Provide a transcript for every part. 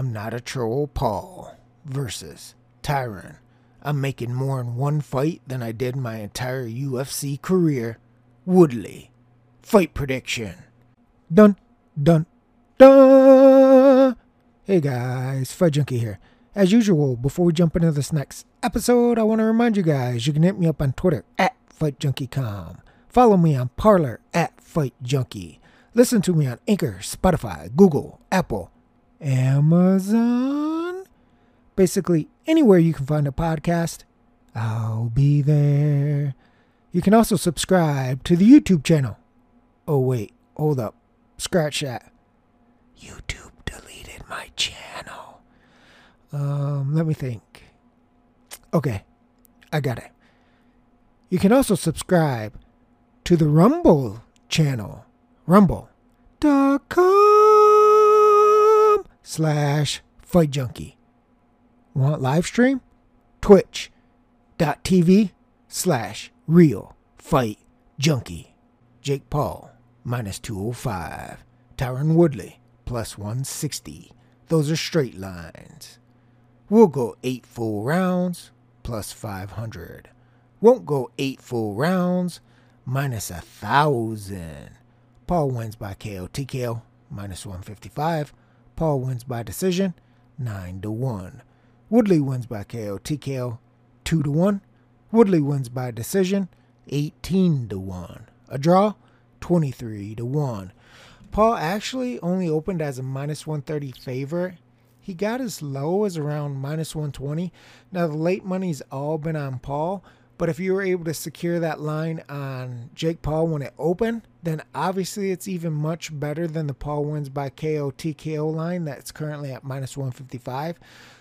I'm not a troll Paul versus Tyron. I'm making more in one fight than I did my entire UFC career. Woodley. Fight prediction. Dun, dun, dun. Hey guys, Fight Junkie here. As usual, before we jump into this next episode, I want to remind you guys you can hit me up on Twitter at FightJunkieCom. Follow me on Parler at FightJunkie. Listen to me on Anchor, Spotify, Google, Apple, Amazon. Basically, anywhere you can find a podcast, I'll be there. You can also subscribe to the YouTube channel. Oh, wait, hold up. Scratch that. YouTube deleted my channel. Um, let me think. Okay, I got it. You can also subscribe to the Rumble channel. Rumble.com slash Fight Junkie. Want live stream? Twitch.tv slash Real Fight Junkie. Jake Paul minus 205. Tyron Woodley plus 160. Those are straight lines. We'll go 8 full rounds plus 500. Won't go 8 full rounds minus a thousand. Paul wins by KO TKO minus 155. Paul wins by decision 9 to 1. Woodley wins by KO TKO 2 to 1. Woodley wins by decision 18 to 1. A draw 23 to 1. Paul actually only opened as a minus 130 favorite. He got as low as around minus 120. Now, the late money's all been on Paul, but if you were able to secure that line on Jake Paul when it opened, then obviously it's even much better than the Paul wins by KO TKO line that's currently at minus 155.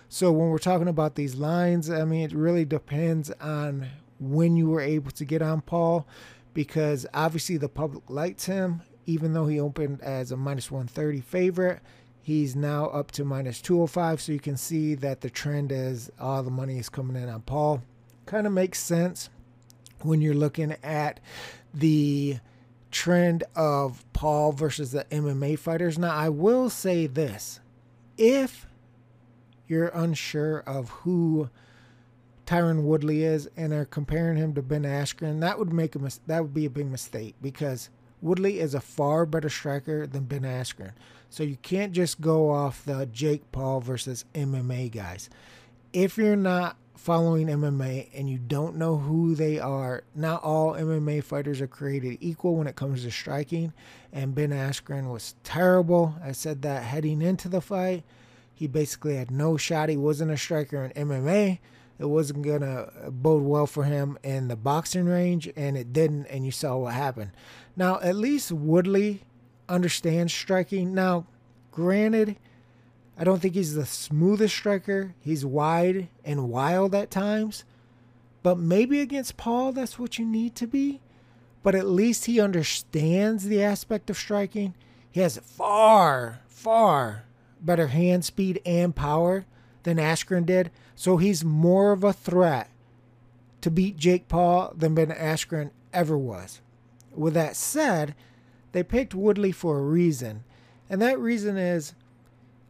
So when we're talking about these lines, I mean, it really depends on when you were able to get on Paul because obviously the public likes him, even though he opened as a minus 130 favorite. He's now up to minus 205, so you can see that the trend is all the money is coming in on Paul. Kind of makes sense when you're looking at the trend of Paul versus the MMA fighters. Now, I will say this if you're unsure of who Tyron Woodley is and are comparing him to Ben Askren, that would make a mis- that would be a big mistake because Woodley is a far better striker than Ben Askren. So you can't just go off the Jake Paul versus MMA guys. If you're not following MMA and you don't know who they are, not all MMA fighters are created equal when it comes to striking. And Ben Askren was terrible. I said that heading into the fight. He basically had no shot. He wasn't a striker in MMA. It wasn't going to bode well for him in the boxing range, and it didn't, and you saw what happened. Now, at least Woodley understands striking. Now, granted, I don't think he's the smoothest striker. He's wide and wild at times. But maybe against Paul, that's what you need to be. But at least he understands the aspect of striking. He has far, far better hand speed and power than Askren did. So he's more of a threat to beat Jake Paul than Ben Askren ever was. With that said, they picked Woodley for a reason. And that reason is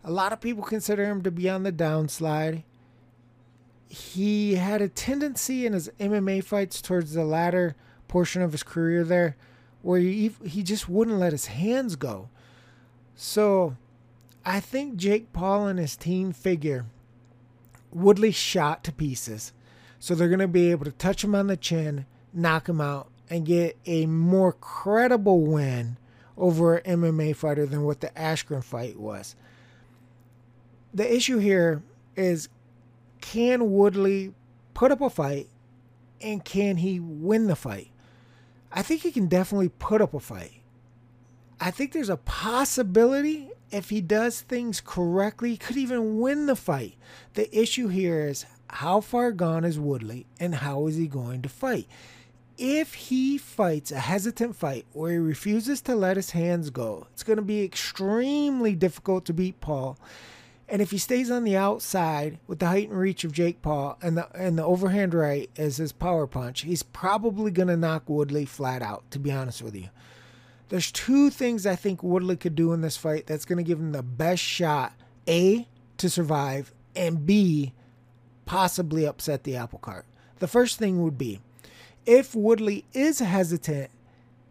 a lot of people consider him to be on the downslide. He had a tendency in his MMA fights towards the latter portion of his career there where he, he just wouldn't let his hands go. So I think Jake Paul and his team figure Woodley shot to pieces. So they're going to be able to touch him on the chin, knock him out, and get a more credible win over an MMA fighter than what the Askren fight was. The issue here is can Woodley put up a fight and can he win the fight? I think he can definitely put up a fight. I think there's a possibility if he does things correctly, he could even win the fight. The issue here is how far gone is Woodley and how is he going to fight? If he fights a hesitant fight where he refuses to let his hands go, it's going to be extremely difficult to beat Paul. And if he stays on the outside with the height and reach of Jake Paul and the and the overhand right as his power punch, he's probably to knock Woodley flat out, to be honest with you. There's two things I think Woodley could do in this fight that's to give him the best shot. A, to survive, and B, possibly upset the apple cart. The first thing would be if Woodley is hesitant,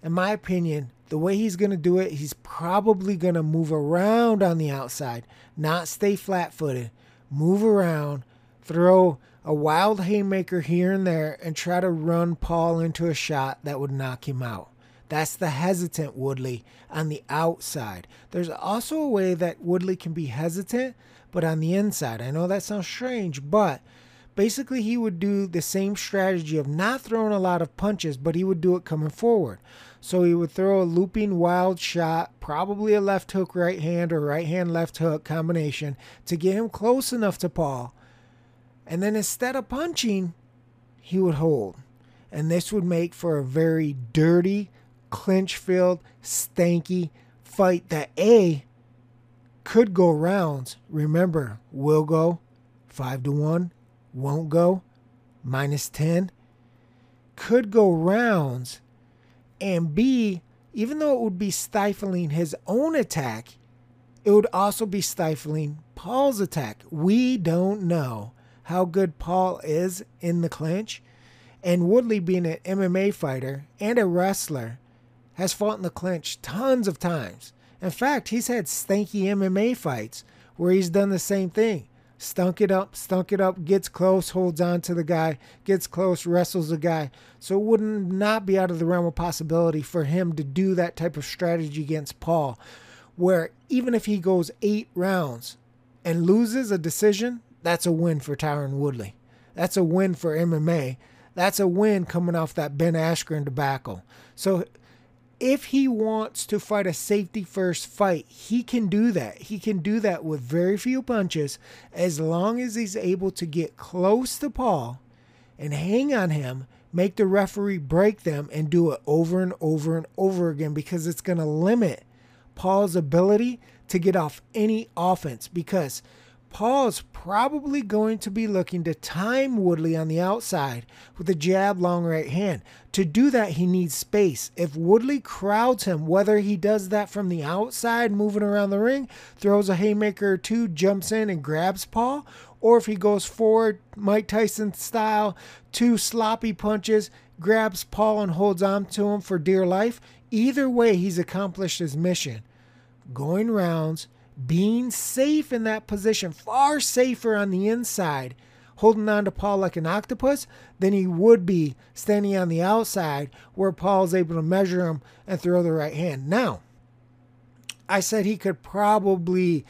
in my opinion, the way he's going to do it, he's probably going to move around on the outside, not stay flat footed, move around, throw a wild haymaker here and there, and try to run Paul into a shot that would knock him out. That's the hesitant Woodley on the outside. There's also a way that Woodley can be hesitant, but on the inside. I know that sounds strange, but basically he would do the same strategy of not throwing a lot of punches, but he would do it coming forward. So he would throw a looping wild shot, probably a left hook right hand or right hand left hook combination to get him close enough to Paul. And then instead of punching, he would hold. And this would make for a very dirty, clinch filled, stanky fight that A could go rounds. Remember, will go 5 to 1, won't go minus 10. Could go rounds and B, even though it would be stifling his own attack, it would also be stifling Paul's attack. We don't know how good Paul is in the clinch. And Woodley, being an MMA fighter and a wrestler, has fought in the clinch tons of times. In fact, he's had stanky MMA fights where he's done the same thing stunk it up, stunk it up, gets close, holds on to the guy, gets close, wrestles the guy. So it would not not be out of the realm of possibility for him to do that type of strategy against Paul, where even if he goes eight rounds and loses a decision, that's a win for Tyron Woodley. That's a win for MMA. That's a win coming off that Ben Askren debacle. So if he wants to fight a safety first fight, he can do that. He can do that with very few punches as long as he's able to get close to Paul and hang on him, make the referee break them, and do it over and over and over again because it's going to limit Paul's ability to get off any offense because Paul's probably going to be looking to time Woodley on the outside with a jab long right hand. To do that, he needs space. If Woodley crowds him, whether he does that from the outside, moving around the ring, throws a haymaker or two, jumps in and grabs Paul, or if he goes forward, Mike Tyson style, two sloppy punches, grabs Paul and holds on to him for dear life, either way, he's accomplished his mission. Going rounds being safe in that position, far safer on the inside, holding on to Paul like an octopus, than he would be standing on the outside where Paul's able to measure him and throw the right hand. Now, I said he could probably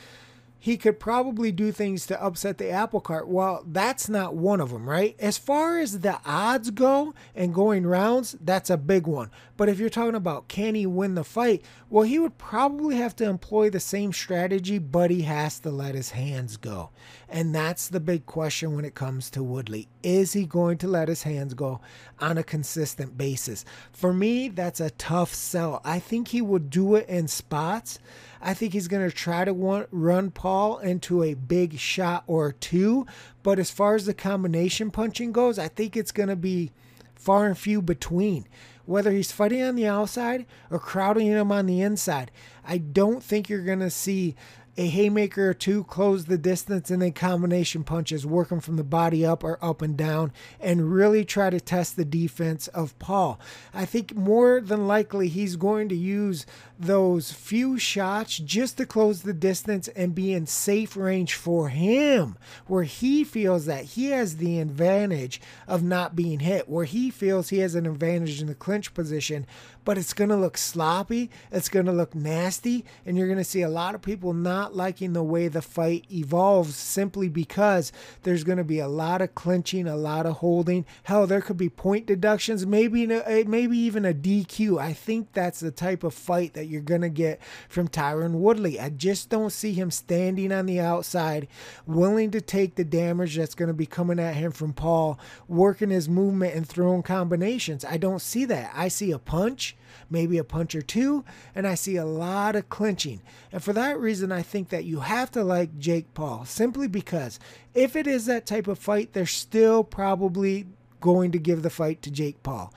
he could probably do things to upset the apple cart. Well, that's not one of them, right? As far as the odds go and going rounds, that's a big one. But if you're talking about can he win the fight, well, he would probably have to employ the same strategy, but he has to let his hands go. And that's the big question when it comes to Woodley. Is he going to let his hands go on a consistent basis? For me, that's a tough sell. I think he would do it in spots. I think he's going to try to want, run Paul into a big shot or two. But as far as the combination punching goes, I think it's going to be far and few between. Whether he's fighting on the outside or crowding him on the inside, I don't think you're going to see a haymaker or two, close the distance, and then combination punches, working from the body up or up and down, and really try to test the defense of Paul. I think more than likely he's going to use those few shots just to close the distance and be in safe range for him, where he feels that he has the advantage of not being hit, where he feels he has an advantage in the clinch position but it's going to look sloppy. It's going to look nasty. And you're going to see a lot of people not liking the way the fight evolves simply because there's going to be a lot of clinching, a lot of holding. Hell, there could be point deductions, maybe, eh, maybe even a DQ. I think that's the type of fight that you're going to get from Tyron Woodley. I just don't see him standing on the outside, willing to take the damage that's going to be coming at him from Paul, working his movement and throwing combinations. I don't see that. I see a punch maybe a punch or two, and I see a lot of clinching. And for that reason, I think that you have to like Jake Paul simply because if it is that type of fight, they're still probably going to give the fight to Jake Paul.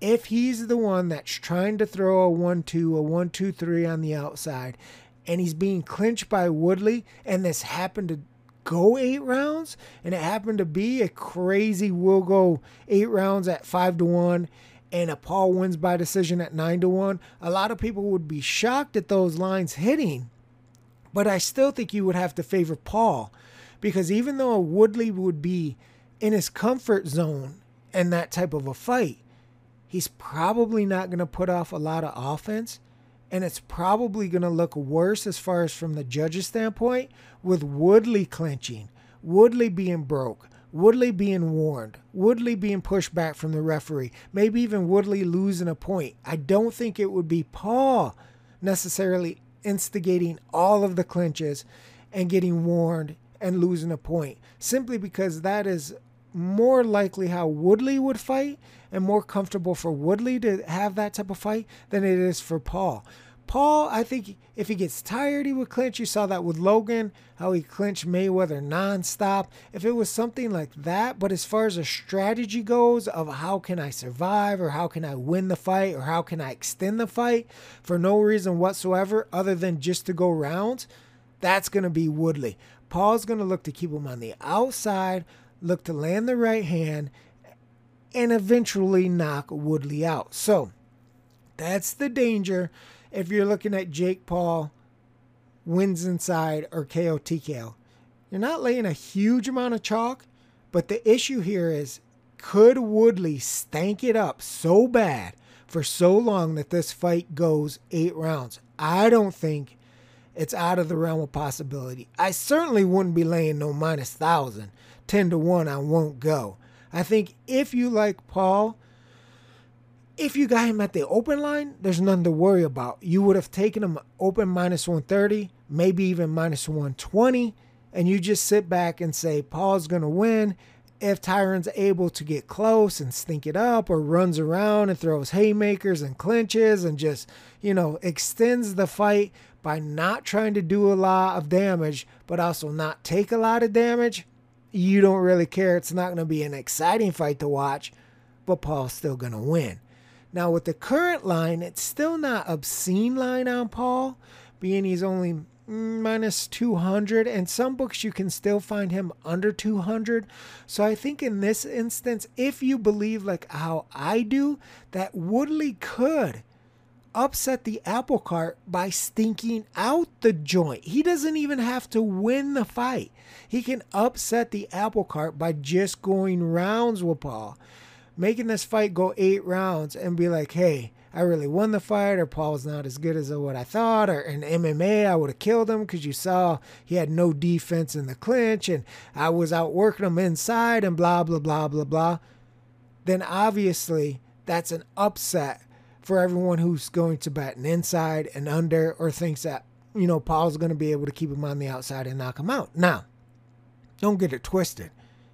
If he's the one that's trying to throw a 1 2, a 1 2 3 on the outside, and he's being clinched by Woodley, and this happened to go eight rounds and it happened to be a crazy will go eight rounds at five to one and a Paul wins by decision at nine to one, a lot of people would be shocked at those lines hitting. But I still think you would have to favor Paul because even though Woodley would be in his comfort zone in that type of a fight, he's probably not going to put off a lot of offense. And it's probably going to look worse as far as from the judge's standpoint with Woodley clinching, Woodley being broke, Woodley being warned, Woodley being pushed back from the referee, maybe even Woodley losing a point. I don't think it would be Paul necessarily instigating all of the clinches and getting warned and losing a point, simply because that is more likely how Woodley would fight and more comfortable for Woodley to have that type of fight than it is for Paul. Paul, I think if he gets tired, he would clinch. You saw that with Logan, how he clinched Mayweather nonstop. If it was something like that, but as far as a strategy goes of how can I survive or how can I win the fight or how can I extend the fight for no reason whatsoever other than just to go rounds, that's going to be Woodley. Paul's going to look to keep him on the outside, look to land the right hand, and eventually knock Woodley out. So that's the danger if you're looking at Jake Paul wins inside or KO TKO. You're not laying a huge amount of chalk, but the issue here is could Woodley stank it up so bad for so long that this fight goes eight rounds? I don't think it's out of the realm of possibility. I certainly wouldn't be laying no minus thousand. 10 to 1, I won't go. I think if you like Paul, if you got him at the open line, there's nothing to worry about. You would have taken him open minus 130, maybe even minus 120, and you just sit back and say, Paul's going to win. If Tyron's able to get close and stink it up or runs around and throws haymakers and clinches and just, you know, extends the fight by not trying to do a lot of damage, but also not take a lot of damage, you don't really care. It's not going to be an exciting fight to watch, but Paul's still going to win. Now, with the current line, it's still not obscene line on Paul, being he's only mm, minus 200 and some books you can still find him under 200 so i think in this instance if you believe like how i do that woodley could upset the apple cart by stinking out the joint. He doesn't even have to win the fight. He can upset the apple cart by just going rounds with Paul, making this fight go eight rounds and be like, hey, I really won the fight, or Paul's not as good as what I thought, or in MMA, I would have killed him because you saw he had no defense in the clinch and I was outworking him inside and blah, blah, blah, blah, blah. Then obviously that's an upset for everyone who's going to bet an inside and under or thinks that, you know, Paul's going to be able to keep him on the outside and knock him out. Now, don't get it twisted.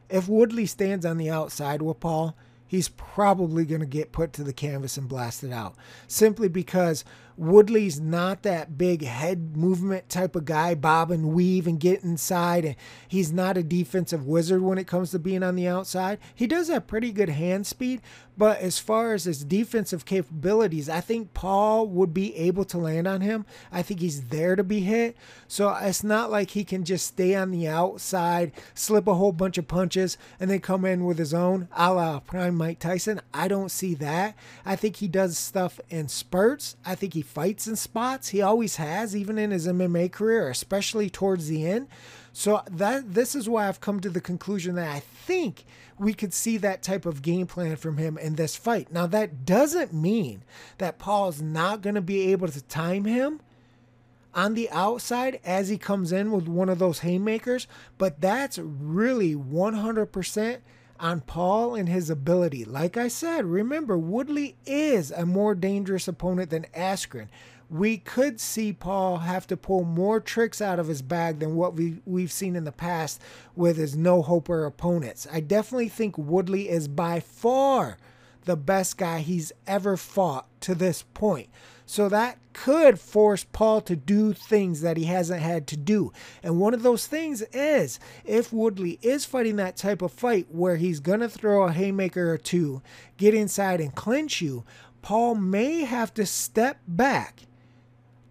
If Woodley stands on the outside with Paul, he's probably going to get put to the canvas and blasted out simply because Woodley's not that big head movement type of guy, bob and weave and get inside. And he's not a defensive wizard when it comes to being on the outside. He does have pretty good hand speed, but as far as his defensive capabilities, I think Paul would be able to land on him. I think he's there to be hit. So it's not like he can just stay on the outside, slip a whole bunch of punches, and then come in with his own, a la Prime Mike Tyson. I don't see that. I think he does stuff in spurts. I think he fights in spots. He always has, even in his MMA career, especially towards the end. So that this is why I've come to the conclusion that I think we could see that type of game plan from him in this fight. Now that doesn't mean that Paul's not going to be able to time him on the outside as he comes in with one of those haymakers, but that's really 100% on Paul and his ability. Like I said, remember, Woodley is a more dangerous opponent than Askren. We could see Paul have to pull more tricks out of his bag than what we, we've seen in the past with his no hoper opponents. I definitely think Woodley is by far the best guy he's ever fought to this point. So that could force Paul to do things that he hasn't had to do. And one of those things is if Woodley is fighting that type of fight where he's going to throw a haymaker or two, get inside and clinch you, Paul may have to step back,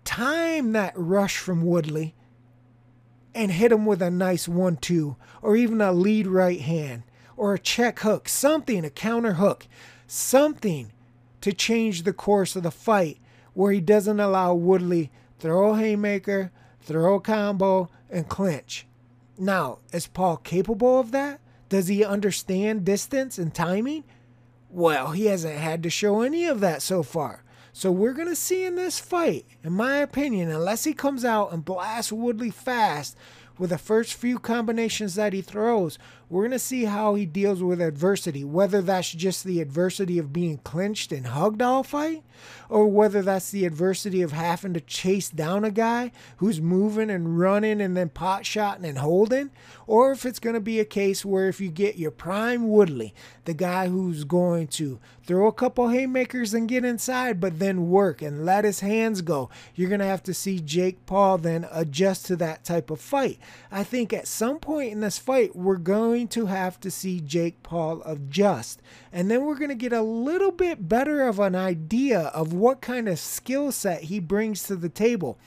time that rush from Woodley, and hit him with a nice one two or even a lead right hand or a check hook, something, a counter hook, something to change the course of the fight where he doesn't allow Woodley throw a haymaker, throw a combo, and clinch. Now, is Paul capable of that? Does he understand distance and timing? Well, he hasn't had to show any of that so far. So we're going to see in this fight, in my opinion, unless he comes out and blasts Woodley fast with the first few combinations that he throws, we're going to see how he deals with adversity, whether that's just the adversity of being clinched and hugged all fight, or whether that's the adversity of having to chase down a guy who's moving and running and then pot shotting and holding, or if it's going to be a case where if you get your prime Woodley, the guy who's going to throw a couple haymakers and get inside, but then work and let his hands go, you're going to have to see Jake Paul then adjust to that type of fight. I think at some point in this fight, we're going going to have to see Jake Paul adjust. And then we're going to get a little bit better of an idea of what kind of skill set he brings to the table.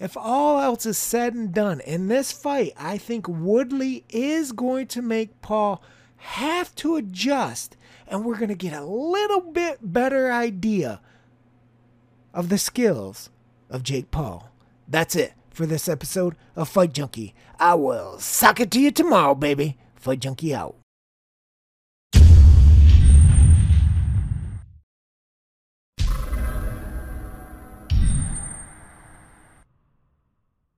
If all else is said and done in this fight, I think Woodley is going to make Paul have to adjust, and we're going to get a little bit better idea of the skills of Jake Paul. That's it for this episode of Fight Junkie. I will sock it to you tomorrow, baby. Fight Junkie out.